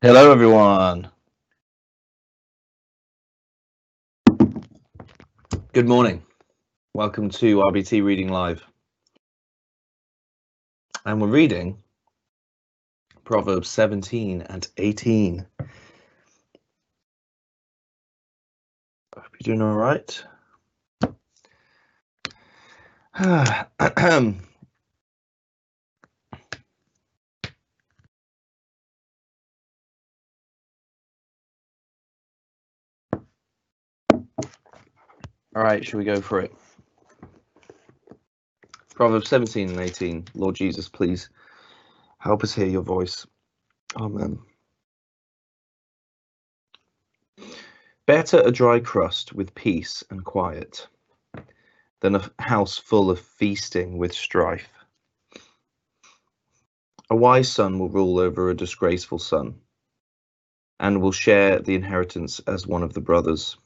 Hello, everyone. Good morning. Welcome to RBT Reading Live. And we're reading Proverbs 17 and 18. I Hope you're doing all right. All right, shall we go for it? Proverbs 17 and 18. Lord Jesus, please help us hear your voice. Amen. Better a dry crust with peace and quiet than a house full of feasting with strife. A wise son will rule over a disgraceful son and will share the inheritance as one of the brothers.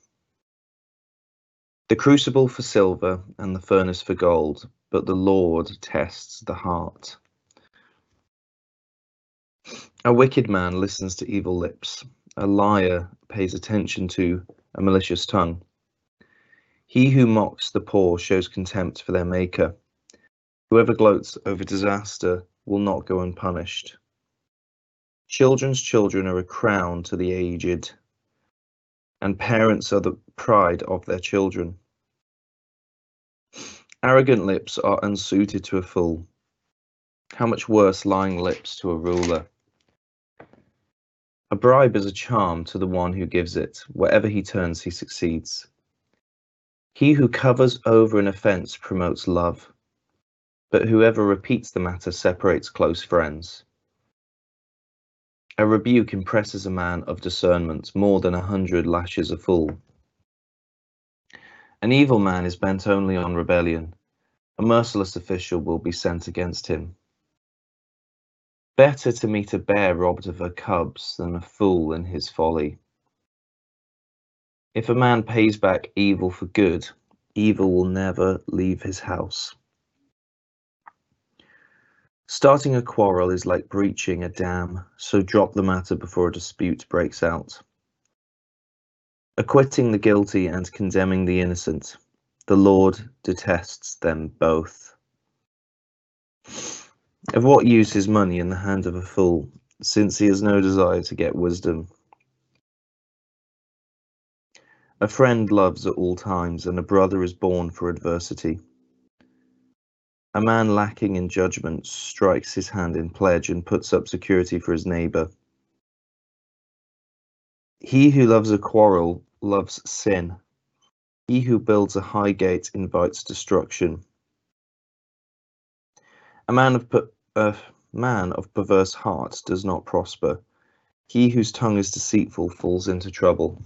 The crucible for silver and the furnace for gold, but the Lord tests the heart. A wicked man listens to evil lips. A liar pays attention to a malicious tongue. He who mocks the poor shows contempt for their maker. Whoever gloats over disaster will not go unpunished. Children's children are a crown to the aged, and parents are the pride of their children. Arrogant lips are unsuited to a fool. How much worse lying lips to a ruler? A bribe is a charm to the one who gives it. Wherever he turns, he succeeds. He who covers over an offense promotes love, but whoever repeats the matter separates close friends. A rebuke impresses a man of discernment more than a hundred lashes a fool. An evil man is bent only on rebellion. A merciless official will be sent against him. Better to meet a bear robbed of her cubs than a fool in his folly. If a man pays back evil for good, evil will never leave his house. Starting a quarrel is like breaching a dam, so drop the matter before a dispute breaks out. Acquitting the guilty and condemning the innocent, the Lord detests them both. Of what use is money in the hand of a fool, since he has no desire to get wisdom? A friend loves at all times, and a brother is born for adversity. A man lacking in judgment strikes his hand in pledge and puts up security for his neighbor. He who loves a quarrel loves sin. He who builds a high gate invites destruction. A man of a man of perverse heart does not prosper. He whose tongue is deceitful falls into trouble.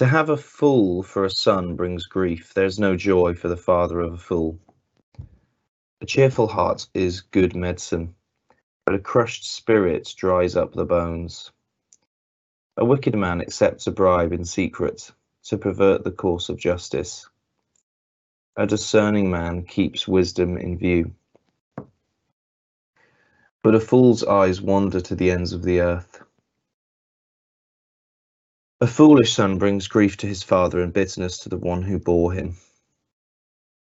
To have a fool for a son brings grief. There is no joy for the father of a fool. A cheerful heart is good medicine, but a crushed spirit dries up the bones. A wicked man accepts a bribe in secret to pervert the course of justice. A discerning man keeps wisdom in view. But a fool's eyes wander to the ends of the earth. A foolish son brings grief to his father and bitterness to the one who bore him.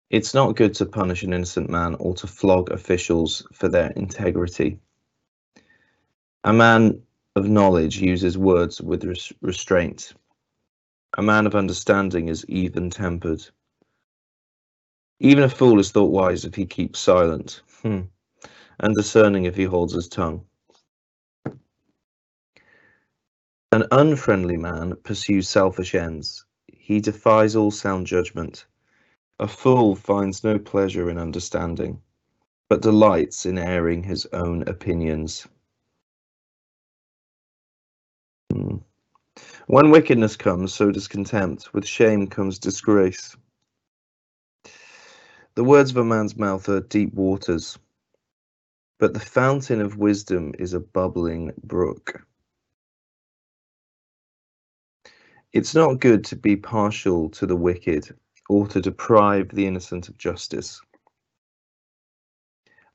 It's not good to punish an innocent man or to flog officials for their integrity. A man of knowledge uses words with res restraint. A man of understanding is even tempered. Even a fool is thought wise if he keeps silent, hmm. and discerning if he holds his tongue. An unfriendly man pursues selfish ends. He defies all sound judgment. A fool finds no pleasure in understanding, but delights in airing his own opinions. Hmm. When wickedness comes, so does contempt. With shame comes disgrace. The words of a man's mouth are deep waters, but the fountain of wisdom is a bubbling brook. It's not good to be partial to the wicked or to deprive the innocent of justice.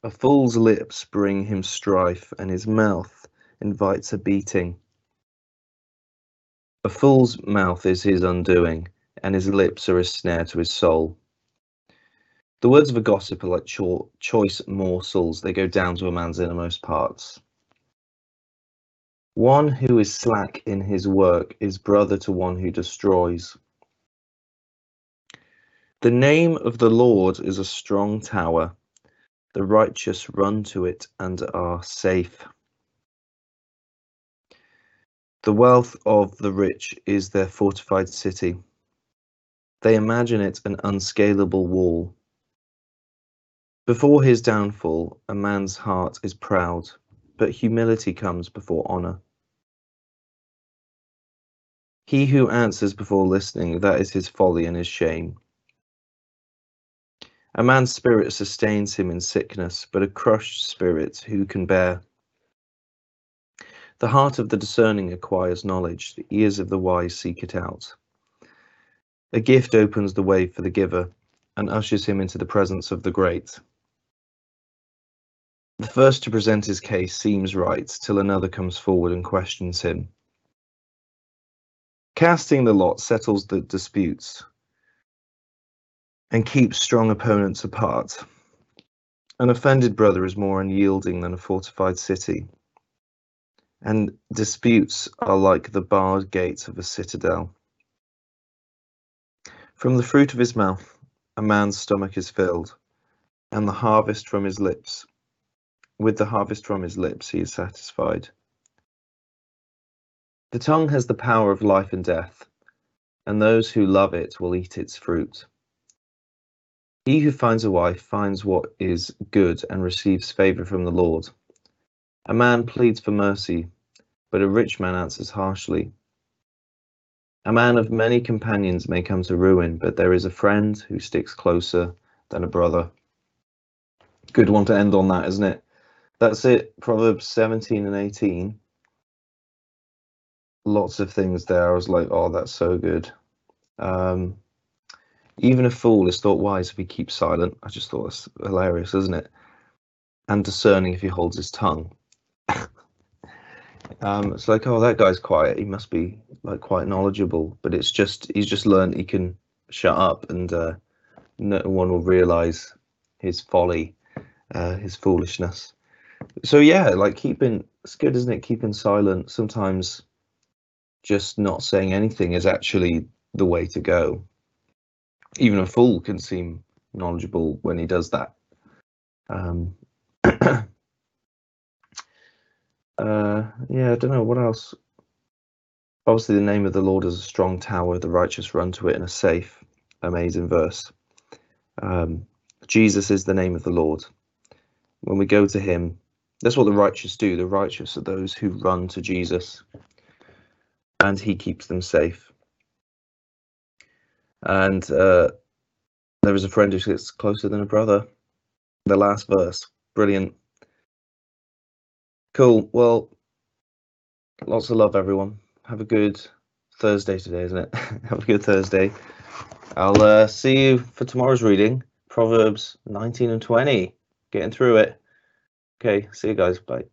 A fool's lips bring him strife, and his mouth invites a beating. A fool's mouth is his undoing, and his lips are a snare to his soul. The words of a gossip are like cho- choice morsels, they go down to a man's innermost parts. One who is slack in his work is brother to one who destroys. The name of the Lord is a strong tower. The righteous run to it and are safe. The wealth of the rich is their fortified city. They imagine it an unscalable wall. Before his downfall, a man's heart is proud, but humility comes before honor. He who answers before listening, that is his folly and his shame. A man's spirit sustains him in sickness, but a crushed spirit who can bear? The heart of the discerning acquires knowledge, the ears of the wise seek it out. A gift opens the way for the giver and ushers him into the presence of the great. The first to present his case seems right till another comes forward and questions him. Casting the lot settles the disputes and keeps strong opponents apart. An offended brother is more unyielding than a fortified city and disputes are like the barred gates of a citadel. From the fruit of his mouth, a man's stomach is filled, and the harvest from his lips. With the harvest from his lips, he is satisfied. The tongue has the power of life and death, and those who love it will eat its fruit. He who finds a wife finds what is good and receives favor from the Lord. A man pleads for mercy, but a rich man answers harshly. A man of many companions may come to ruin, but there is a friend who sticks closer than a brother. Good one to end on that, isn't it? That's it. Proverbs 17 and 18. Lots of things there. I was like, oh, that's so good. Um, even a fool is thought wise if he keeps silent. I just thought it's hilarious, isn't it? And discerning if he holds his tongue. um, it's like, oh, that guy's quiet. He must be like quite knowledgeable, but it's just he's just learned he can shut up, and uh, no one will realize his folly, uh, his foolishness. So yeah, like keeping it's good, isn't it? Keeping silent sometimes, just not saying anything is actually the way to go even a fool can seem knowledgeable when he does that. Um, uh, yeah, I don't know what else. Obviously, the name of the Lord is a strong tower; the righteous run to it in a safe. Amazing verse. Um, Jesus is the name of the Lord. When we go to Him, that's what the righteous do. The righteous are those who run to Jesus, and He keeps them safe and uh, there is a friend who sits closer than a brother. The last verse, brilliant. Cool. Well, lots of love, everyone. Have a good Thursday today, isn't it? Have a good Thursday. I'll uh, see you for tomorrow's reading, Proverbs 19 and 20. Getting through it. Okay, see you guys. Bye.